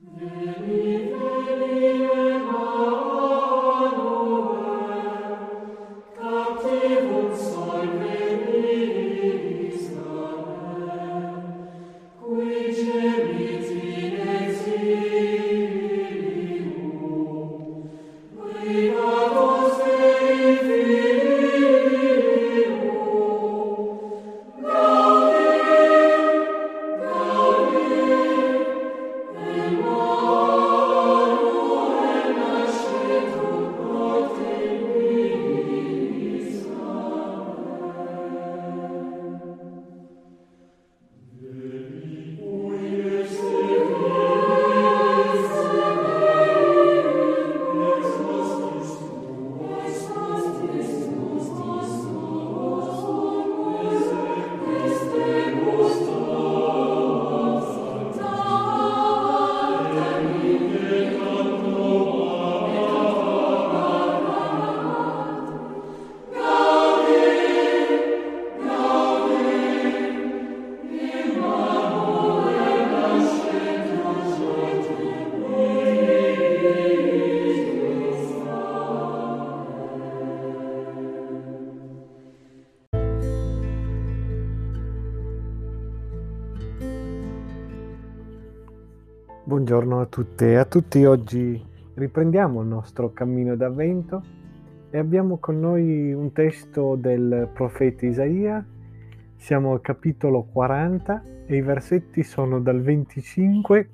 Mm-hmm. Buongiorno a tutte e a tutti, oggi riprendiamo il nostro cammino d'avvento e abbiamo con noi un testo del profeta Isaia, siamo al capitolo 40 e i versetti sono dal 25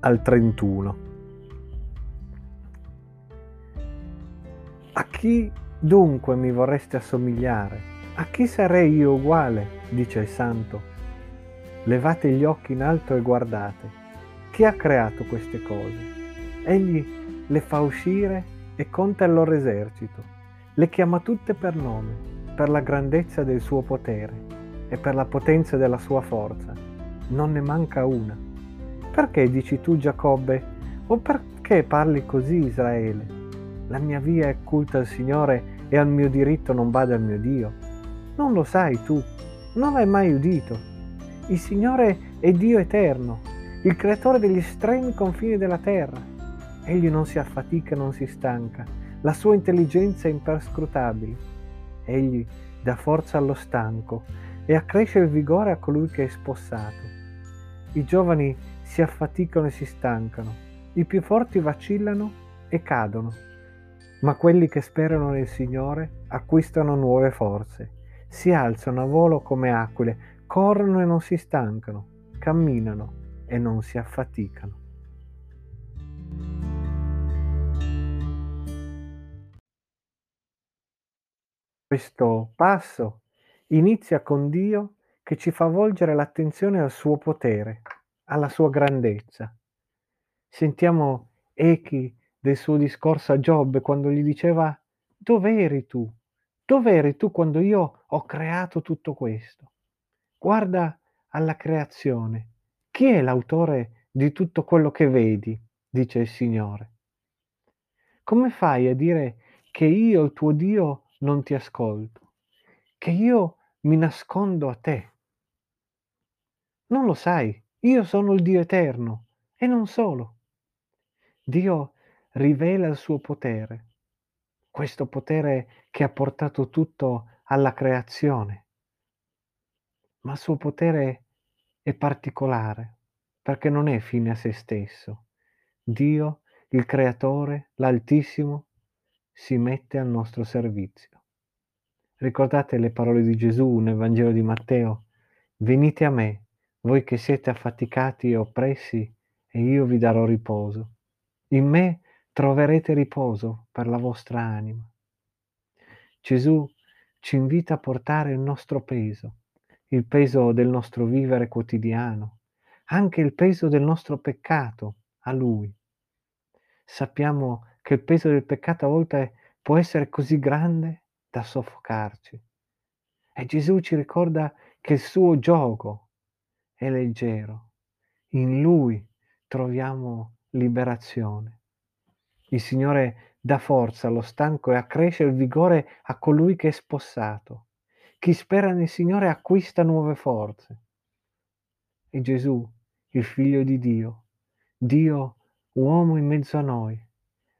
al 31. A chi dunque mi vorreste assomigliare? A chi sarei io uguale? dice il santo. Levate gli occhi in alto e guardate chi ha creato queste cose? Egli le fa uscire e conta il loro esercito. Le chiama tutte per nome, per la grandezza del suo potere e per la potenza della sua forza. Non ne manca una. Perché dici tu Giacobbe? O perché parli così Israele? La mia via è culta al Signore e al mio diritto non bada al mio Dio. Non lo sai tu, non l'hai mai udito. Il Signore è Dio eterno, il creatore degli estremi confini della terra. Egli non si affatica, non si stanca, la sua intelligenza è imperscrutabile. Egli dà forza allo stanco e accresce il vigore a colui che è spossato. I giovani si affaticano e si stancano, i più forti vacillano e cadono, ma quelli che sperano nel Signore acquistano nuove forze, si alzano a volo come aquile, corrono e non si stancano, camminano e non si affaticano. Questo passo inizia con Dio che ci fa volgere l'attenzione al suo potere, alla sua grandezza. Sentiamo echi del suo discorso a Giobbe quando gli diceva dove eri tu? Dove eri tu quando io ho creato tutto questo? Guarda alla creazione, chi è l'autore di tutto quello che vedi? dice il Signore. Come fai a dire che io, il tuo Dio, non ti ascolto? Che io mi nascondo a te? Non lo sai, io sono il Dio eterno e non solo. Dio rivela il suo potere, questo potere che ha portato tutto alla creazione. Ma il suo potere è particolare perché non è fine a se stesso. Dio, il Creatore, l'Altissimo, si mette al nostro servizio. Ricordate le parole di Gesù nel Vangelo di Matteo? Venite a me, voi che siete affaticati e oppressi, e io vi darò riposo. In me troverete riposo per la vostra anima. Gesù ci invita a portare il nostro peso, il peso del nostro vivere quotidiano, anche il peso del nostro peccato a Lui. Sappiamo che il peso del peccato a volte può essere così grande da soffocarci. E Gesù ci ricorda che il suo gioco è leggero. In Lui troviamo liberazione. Il Signore dà forza allo stanco e accresce il vigore a colui che è spossato. Chi spera nel Signore acquista nuove forze. E Gesù, il figlio di Dio, Dio uomo in mezzo a noi,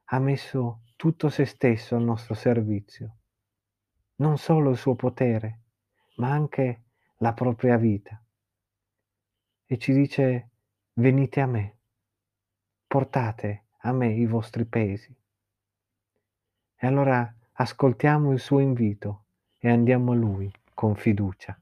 ha messo tutto se stesso al nostro servizio. Non solo il suo potere, ma anche la propria vita. E ci dice: "Venite a me, portate a me i vostri pesi". E allora ascoltiamo il suo invito e andiamo a lui con fiducia.